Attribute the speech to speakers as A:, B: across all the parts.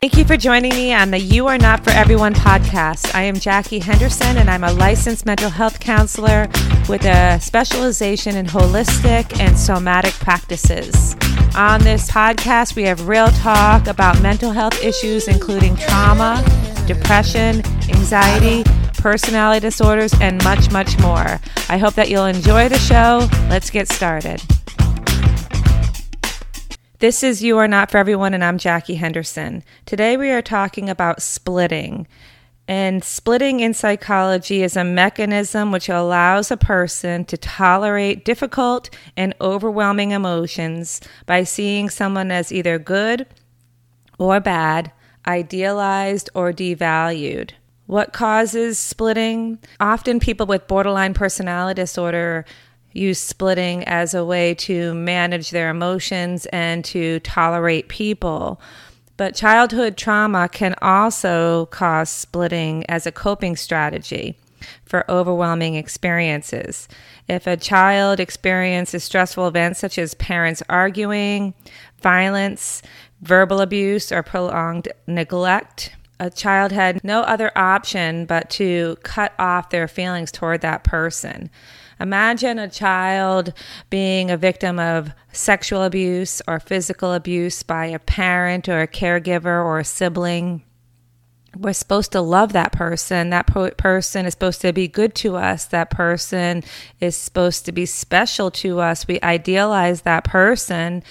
A: Thank you for joining me on the You Are Not for Everyone podcast. I am Jackie Henderson, and I'm a licensed mental health counselor with a specialization in holistic and somatic practices. On this podcast, we have real talk about mental health issues, including trauma, depression, anxiety, personality disorders, and much, much more. I hope that you'll enjoy the show. Let's get started. This is You Are Not for Everyone, and I'm Jackie Henderson. Today we are talking about splitting. And splitting in psychology is a mechanism which allows a person to tolerate difficult and overwhelming emotions by seeing someone as either good or bad, idealized or devalued. What causes splitting? Often people with borderline personality disorder use splitting as a way to manage their emotions and to tolerate people. But childhood trauma can also cause splitting as a coping strategy for overwhelming experiences. If a child experiences stressful events such as parents arguing, violence, verbal abuse, or prolonged neglect, a child had no other option but to cut off their feelings toward that person. Imagine a child being a victim of sexual abuse or physical abuse by a parent or a caregiver or a sibling. We're supposed to love that person. That person is supposed to be good to us. That person is supposed to be special to us. We idealize that person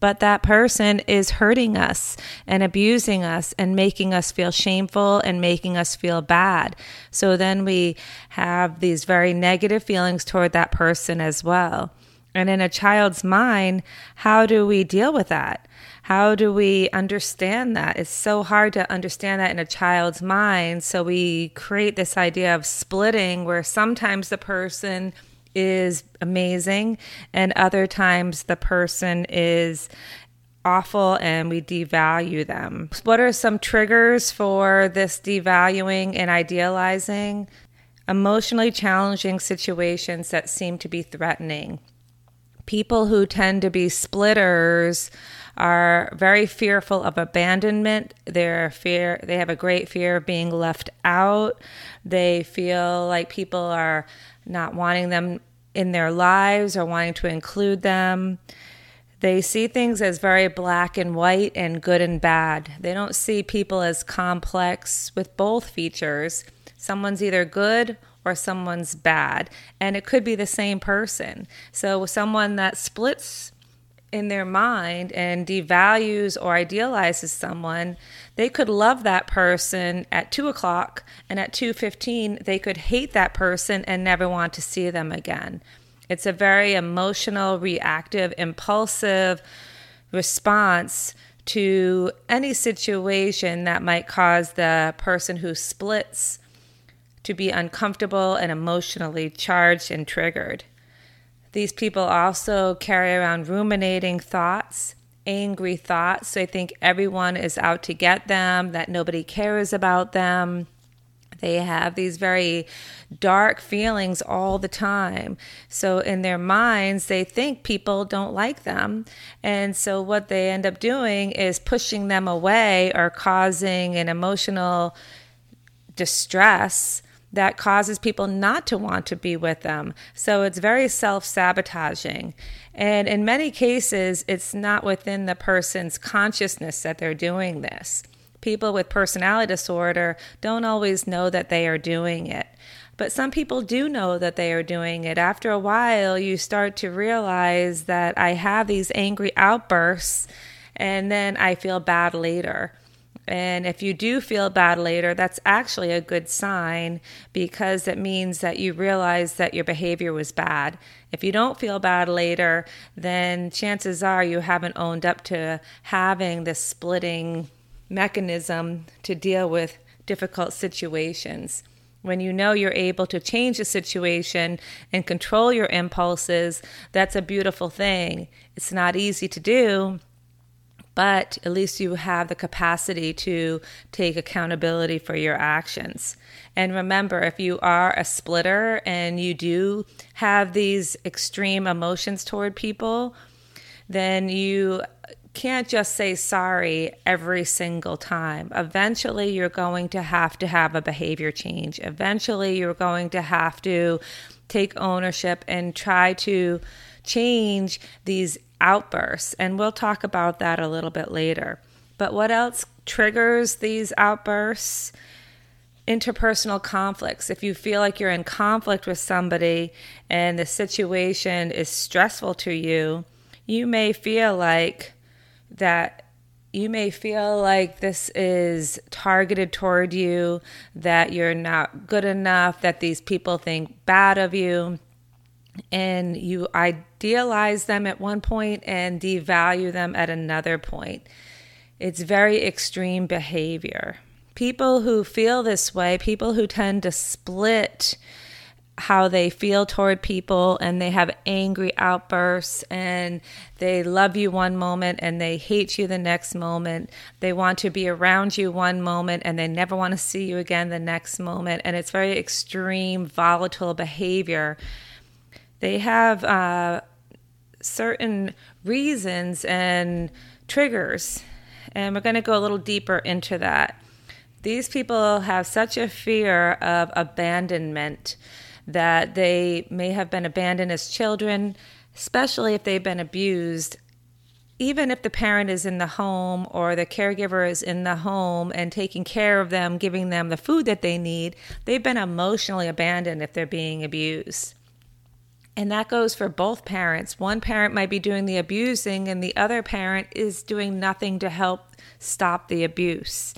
A: but that person is hurting us and abusing us and making us feel shameful and making us feel bad. So then we have these very negative feelings toward that person as well. And in a child's mind, how do we deal with that? How do we understand that? It's so hard to understand that in a child's mind. So we create this idea of splitting where sometimes the person is amazing, and other times the person is awful and we devalue them. What are some triggers for this devaluing and idealizing? Emotionally challenging situations that seem to be threatening. People who tend to be splitters are very fearful of abandonment. They're fear they have a great fear of being left out. They feel like people are not wanting them in their lives or wanting to include them. They see things as very black and white and good and bad. They don't see people as complex with both features. Someone's either good or someone's bad, and it could be the same person. So, someone that splits in their mind and devalues or idealizes someone, they could love that person at two o'clock, and at two fifteen they could hate that person and never want to see them again. It's a very emotional, reactive, impulsive response to any situation that might cause the person who splits to be uncomfortable and emotionally charged and triggered. These people also carry around ruminating thoughts, angry thoughts. So they think everyone is out to get them, that nobody cares about them. They have these very dark feelings all the time. So, in their minds, they think people don't like them. And so, what they end up doing is pushing them away or causing an emotional distress that causes people not to want to be with them. So it's very self sabotaging. And in many cases, it's not within the person's consciousness that they're doing this. People with personality disorder don't always know that they are doing it. But some people do know that they are doing it. After a while, you start to realize that I have these angry outbursts and then I feel bad later. And if you do feel bad later, that's actually a good sign because it means that you realize that your behavior was bad. If you don't feel bad later, then chances are you haven't owned up to having this splitting mechanism to deal with difficult situations. When you know you're able to change the situation and control your impulses, that's a beautiful thing. It's not easy to do but at least you have the capacity to take accountability for your actions. And remember, if you are a splitter and you do have these extreme emotions toward people, then you can't just say sorry every single time. Eventually, you're going to have to have a behavior change. Eventually, you're going to have to take ownership and try to change these outbursts. And we'll talk about that a little bit later. But what else triggers these outbursts? Interpersonal conflicts. If you feel like you're in conflict with somebody and the situation is stressful to you, you may feel like that you may feel like this is targeted toward you, that you're not good enough, that these people think bad of you, and you idealize them at one point and devalue them at another point. It's very extreme behavior. People who feel this way, people who tend to split how they feel toward people and they have angry outbursts and they love you one moment and they hate you the next moment. They want to be around you one moment and they never want to see you again the next moment. And it's very extreme, volatile behavior. They have uh, certain reasons and triggers. And we're going to go a little deeper into that. These people have such a fear of abandonment that they may have been abandoned as children, especially if they've been abused. Even if the parent is in the home or the caregiver is in the home and taking care of them, giving them the food that they need, they've been emotionally abandoned if they're being abused. And that goes for both parents. One parent might be doing the abusing, and the other parent is doing nothing to help stop the abuse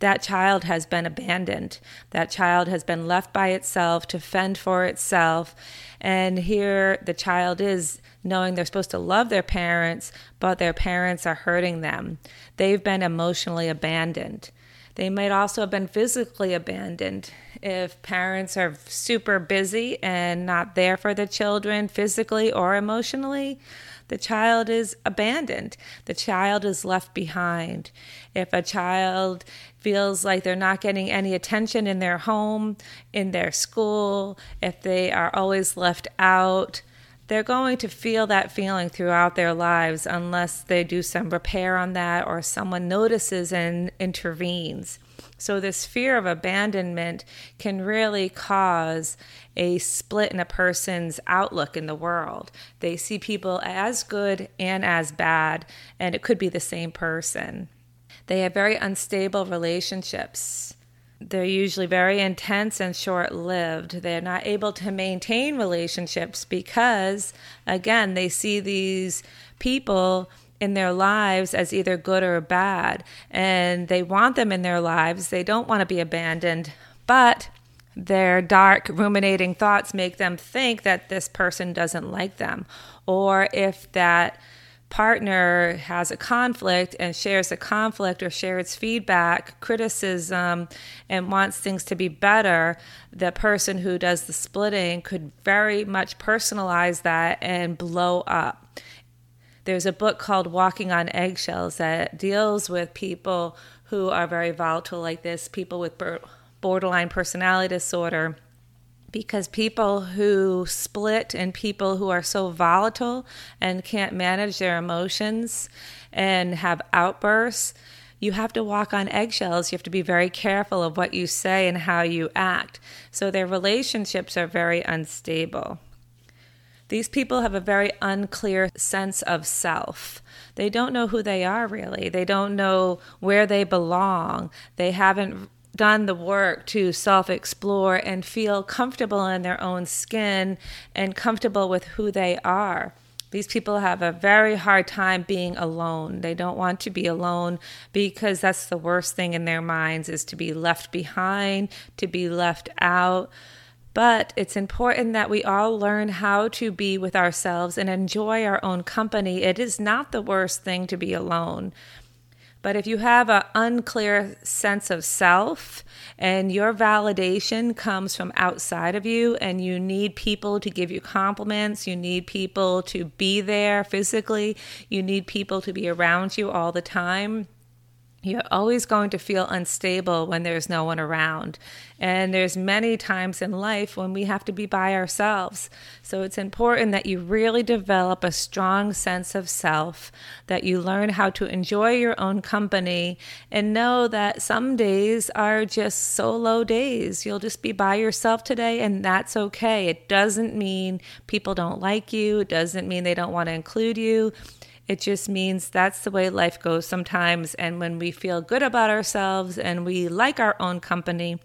A: that child has been abandoned. That child has been left by itself to fend for itself. And here the child is knowing they're supposed to love their parents, but their parents are hurting them. They've been emotionally abandoned. They might also have been physically abandoned. If parents are super busy and not there for the children physically or emotionally, the child is abandoned. The child is left behind. If a child feels like they're not getting any attention in their home, in their school, if they are always left out, they're going to feel that feeling throughout their lives unless they do some repair on that or someone notices and intervenes. So, this fear of abandonment can really cause a split in a person's outlook in the world. They see people as good and as bad, and it could be the same person. They have very unstable relationships. They're usually very intense and short lived. They're not able to maintain relationships because, again, they see these people in their lives as either good or bad, and they want them in their lives. They don't want to be abandoned, but their dark, ruminating thoughts make them think that this person doesn't like them, or if that partner has a conflict and shares a conflict or shares feedback, criticism, and wants things to be better, the person who does the splitting could very much personalize that and blow up. There's a book called Walking on Eggshells that deals with people who are very volatile like this, people with borderline personality disorder because people who split and people who are so volatile and can't manage their emotions and have outbursts, you have to walk on eggshells. You have to be very careful of what you say and how you act. So their relationships are very unstable. These people have a very unclear sense of self. They don't know who they are really. They don't know where they belong. They haven't done the work to self explore and feel comfortable in their own skin and comfortable with who they are. These people have a very hard time being alone. They don't want to be alone because that's the worst thing in their minds is to be left behind, to be left out. But it's important that we all learn how to be with ourselves and enjoy our own company. It is not the worst thing to be alone. But if you have an unclear sense of self and your validation comes from outside of you and you need people to give you compliments, you need people to be there physically, you need people to be around you all the time, you're always going to feel unstable when there's no one around. And there's many times in life when we have to be by ourselves. So it's important that you really develop a strong sense of self that you learn how to enjoy your own company and know that some days are just solo days. You'll just be by yourself today and that's okay. It doesn't mean people don't like you. It doesn't mean they don't want to include you it just means that's the way life goes sometimes. And when we feel good about ourselves and we like our own company,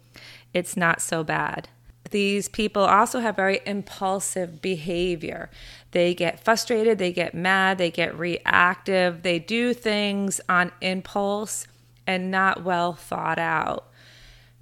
A: it's not so bad. These people also have very impulsive behavior. They get frustrated, they get mad, they get reactive, they do things on impulse and not well thought out.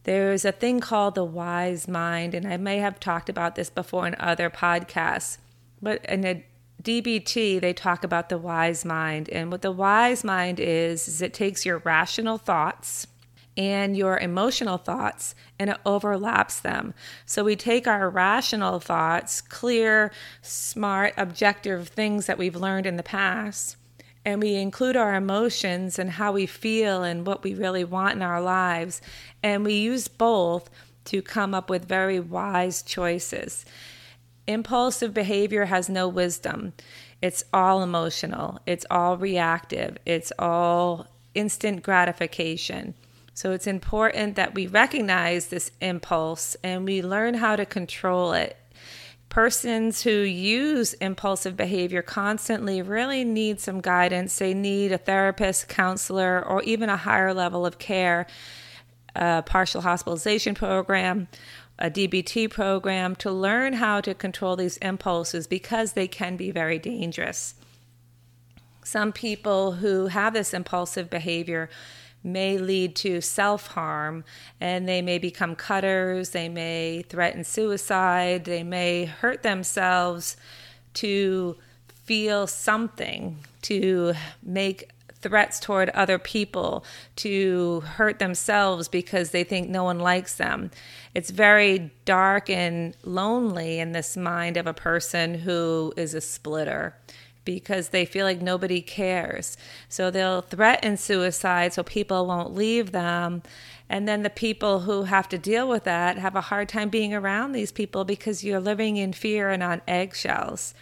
A: There's a thing called the wise mind, and I may have talked about this before in other podcasts, but in a DBT, they talk about the wise mind. And what the wise mind is, is it takes your rational thoughts and your emotional thoughts and it overlaps them. So we take our rational thoughts, clear, smart, objective things that we've learned in the past, and we include our emotions and how we feel and what we really want in our lives. And we use both to come up with very wise choices. Impulsive behavior has no wisdom. It's all emotional, it's all reactive, it's all instant gratification. So it's important that we recognize this impulse and we learn how to control it. Persons who use impulsive behavior constantly really need some guidance. They need a therapist, counselor, or even a higher level of care, a partial hospitalization program, a DBT program to learn how to control these impulses because they can be very dangerous. Some people who have this impulsive behavior may lead to self harm and they may become cutters, they may threaten suicide, they may hurt themselves to feel something, to make threats toward other people, to hurt themselves because they think no one likes them. It's very dark and lonely in this mind of a person who is a splitter because they feel like nobody cares. So they'll threaten suicide so people won't leave them. And then the people who have to deal with that have a hard time being around these people because you're living in fear and on eggshells.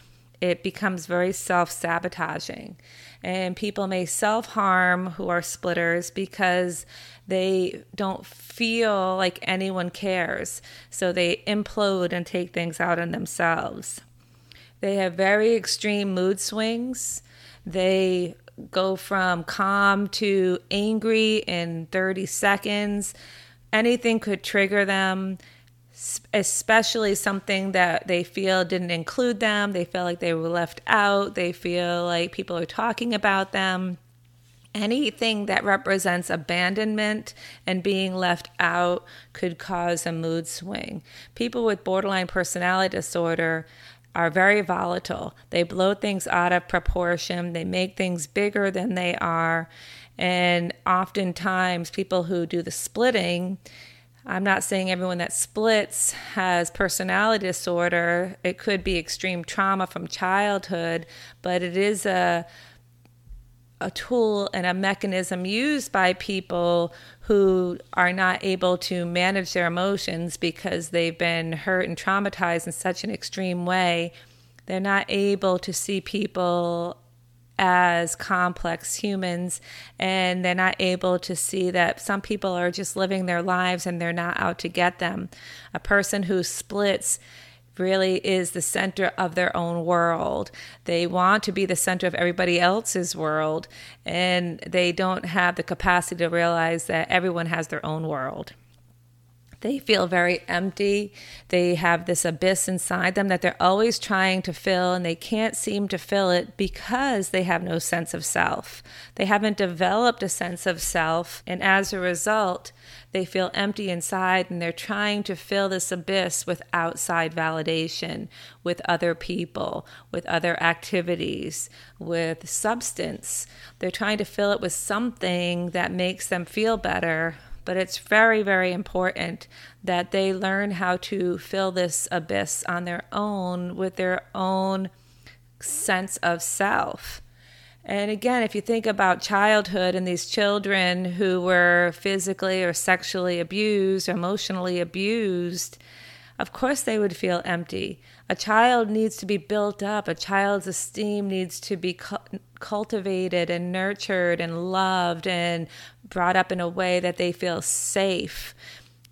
A: It becomes very self sabotaging and people may self harm who are splitters because they don't feel like anyone cares. So they implode and take things out on themselves. They have very extreme mood swings. They go from calm to angry in 30 seconds. Anything could trigger them especially something that they feel didn't include them. They feel like they were left out. They feel like people are talking about them. Anything that represents abandonment and being left out could cause a mood swing. People with borderline personality disorder are very volatile. They blow things out of proportion, they make things bigger than they are. And oftentimes, people who do the splitting, I'm not saying everyone that splits has personality disorder. It could be extreme trauma from childhood, but it is a a tool and a mechanism used by people who are not able to manage their emotions because they've been hurt and traumatized in such an extreme way. They're not able to see people as complex humans and they're not able to see that some people are just living their lives and they're not out to get them. A person who splits really is the center of their own world. They want to be the center of everybody else's world and they don't have the capacity to realize that everyone has their own world. They feel very empty. They have this abyss inside them that they're always trying to fill, and they can't seem to fill it because they have no sense of self. They haven't developed a sense of self, and as a result, they feel empty inside and they're trying to fill this abyss with outside validation, with other people, with other activities, with substance. They're trying to fill it with something that makes them feel better, but it's very, very important that they learn how to fill this abyss on their own with their own sense of self. And again, if you think about childhood and these children who were physically or sexually abused, or emotionally abused, of course they would feel empty. A child needs to be built up, a child's esteem needs to be cultivated and nurtured and loved and brought up in a way that they feel safe.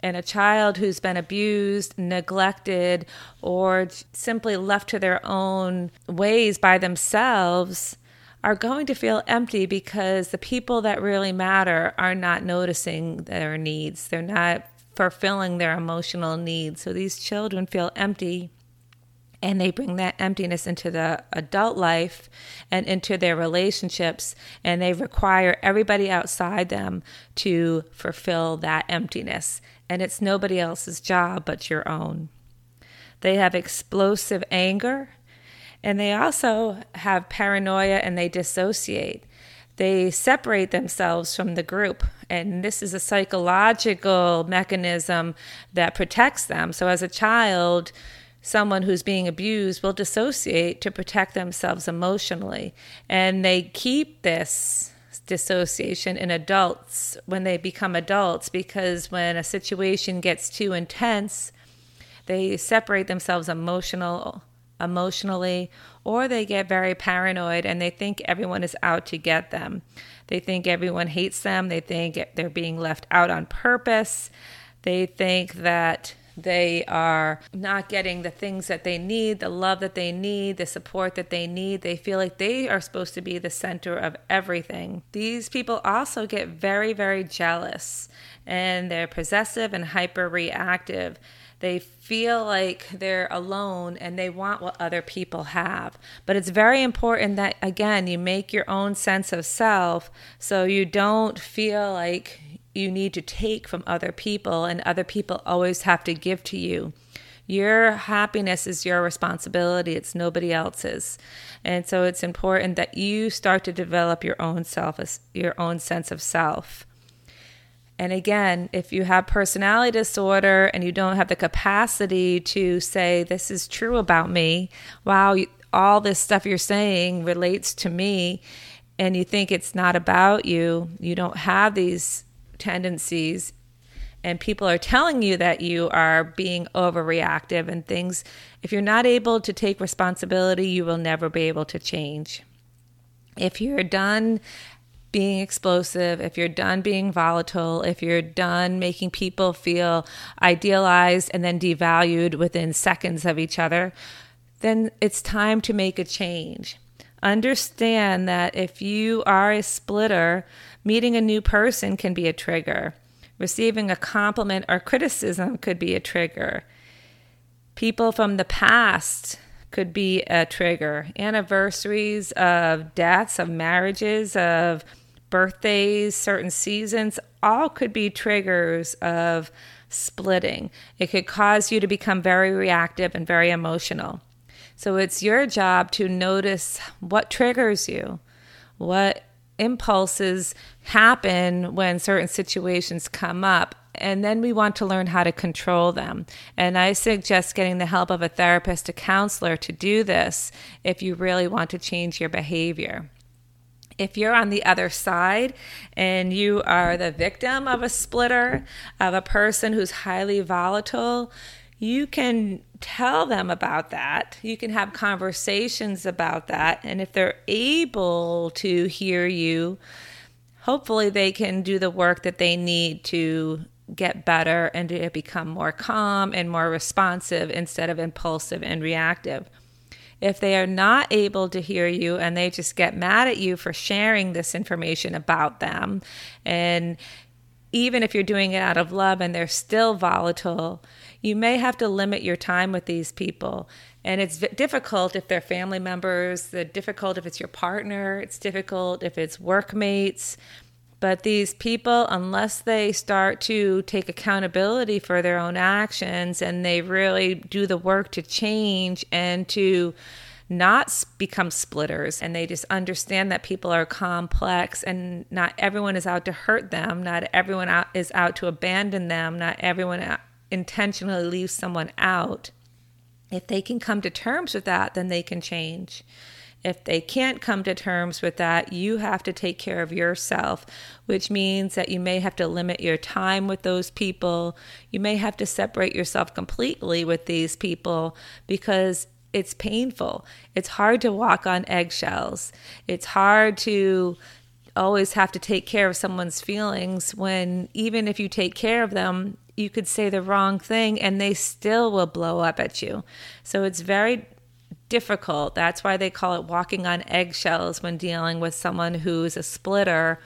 A: And a child who's been abused, neglected, or simply left to their own ways by themselves are going to feel empty because the people that really matter are not noticing their needs. They're not fulfilling their emotional needs. So these children feel empty and they bring that emptiness into the adult life and into their relationships and they require everybody outside them to fulfill that emptiness and it's nobody else's job but your own they have explosive anger and they also have paranoia and they dissociate they separate themselves from the group. And this is a psychological mechanism that protects them. So, as a child, someone who's being abused will dissociate to protect themselves emotionally. And they keep this dissociation in adults when they become adults because when a situation gets too intense, they separate themselves emotional emotionally or they get very paranoid and they think everyone is out to get them. They think everyone hates them, they think they're being left out on purpose. They think that they are not getting the things that they need, the love that they need, the support that they need. They feel like they are supposed to be the center of everything. These people also get very, very jealous and they're possessive and hyper reactive. They feel like they're alone and they want what other people have. But it's very important that, again, you make your own sense of self so you don't feel like you need to take from other people and other people always have to give to you. Your happiness is your responsibility, it's nobody else's. And so it's important that you start to develop your own self, your own sense of self. And again, if you have personality disorder and you don't have the capacity to say, This is true about me, wow, all this stuff you're saying relates to me, and you think it's not about you, you don't have these tendencies and people are telling you that you are being overreactive and things, if you're not able to take responsibility, you will never be able to change. If you're done being explosive, if you're done being volatile, if you're done making people feel idealized and then devalued within seconds of each other, then it's time to make a change. Understand that if you are a splitter, meeting a new person can be a trigger. Receiving a compliment or criticism could be a trigger. People from the past could be a trigger. Anniversaries of deaths, of marriages, of birthdays, certain seasons, all could be triggers of splitting. It could cause you to become very reactive and very emotional. So it's your job to notice what triggers you, what impulses happen when certain situations come up. And then we want to learn how to control them. And I suggest getting the help of a therapist, a counselor to do this if you really want to change your behavior if you're on the other side and you are the victim of a splitter, of a person who's highly volatile, you can tell them about that. You can have conversations about that. And if they're able to hear you, hopefully they can do the work that they need to get better and to become more calm and more responsive instead of impulsive and reactive. If they are not able to hear you and they just get mad at you for sharing this information about them, and even if you're doing it out of love and they're still volatile, you may have to limit your time with these people. And it's difficult if they're family members, it's difficult if it's your partner, it's difficult if it's workmates. But these people, unless they start to take accountability for their own actions and they really do the work to change and to not become splitters and they just understand that people are complex and not everyone is out to hurt them, not everyone out, is out to abandon them, not everyone intentionally leaves someone out. If they can come to terms with that, then they can change. If they can't come to terms with that, you have to take care of yourself, which means that you may have to limit your time with those people. You may have to separate yourself completely with these people because it's painful. It's hard to walk on eggshells. It's hard to always have to take care of someone's feelings when even if you take care of them, you could say the wrong thing and they still will blow up at you. So it's very difficult. That's why they call it walking on eggshells when dealing with someone who's a splitter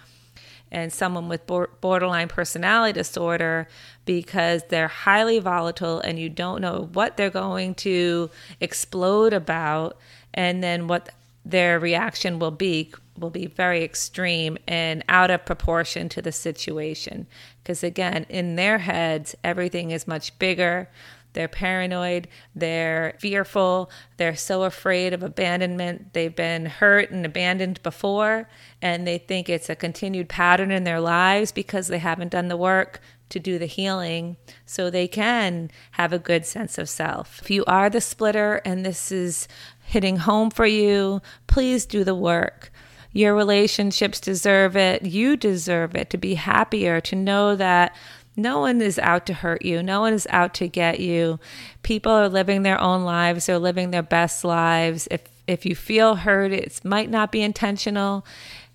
A: and someone with borderline personality disorder because they're highly volatile and you don't know what they're going to explode about and then what their reaction will be will be very extreme and out of proportion to the situation because again in their heads everything is much bigger they're paranoid, they're fearful, they're so afraid of abandonment. They've been hurt and abandoned before, and they think it's a continued pattern in their lives because they haven't done the work to do the healing so they can have a good sense of self. If you are the splitter and this is hitting home for you, please do the work. Your relationships deserve it. You deserve it to be happier, to know that no one is out to hurt you. No one is out to get you. People are living their own lives. They're living their best lives. If if you feel hurt, it might not be intentional.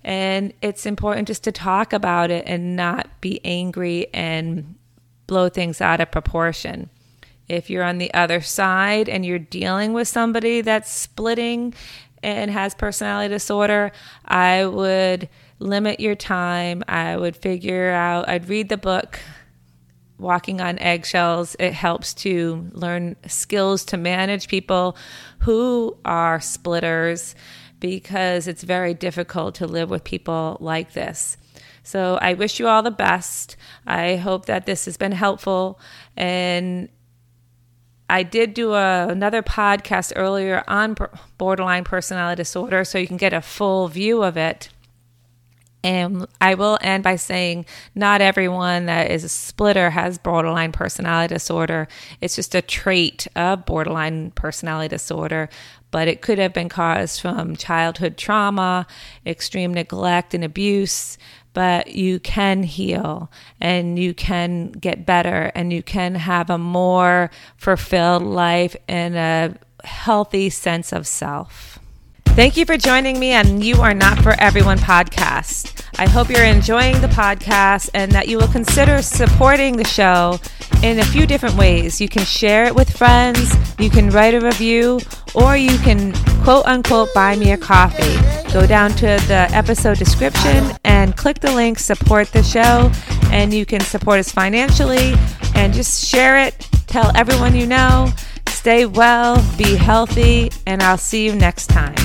A: And it's important just to talk about it and not be angry and blow things out of proportion. If you're on the other side and you're dealing with somebody that's splitting and has personality disorder, I would limit your time. I would figure out, I'd read the book walking on eggshells. It helps to learn skills to manage people who are splitters because it's very difficult to live with people like this. So I wish you all the best. I hope that this has been helpful. And I did do a, another podcast earlier on borderline personality disorder, so you can get a full view of it. And I will end by saying not everyone that is a splitter has borderline personality disorder. It's just a trait of borderline personality disorder, but it could have been caused from childhood trauma, extreme neglect and abuse. But you can heal and you can get better and you can have a more fulfilled life and a healthy sense of self. Thank you for joining me on You Are Not For Everyone podcast. I hope you're enjoying the podcast and that you will consider supporting the show in a few different ways. You can share it with friends, you can write a review, or you can quote unquote buy me a coffee. Go down to the episode description and click the link support the show, and you can support us financially and just share it. Tell everyone you know. Stay well, be healthy, and I'll see you next time.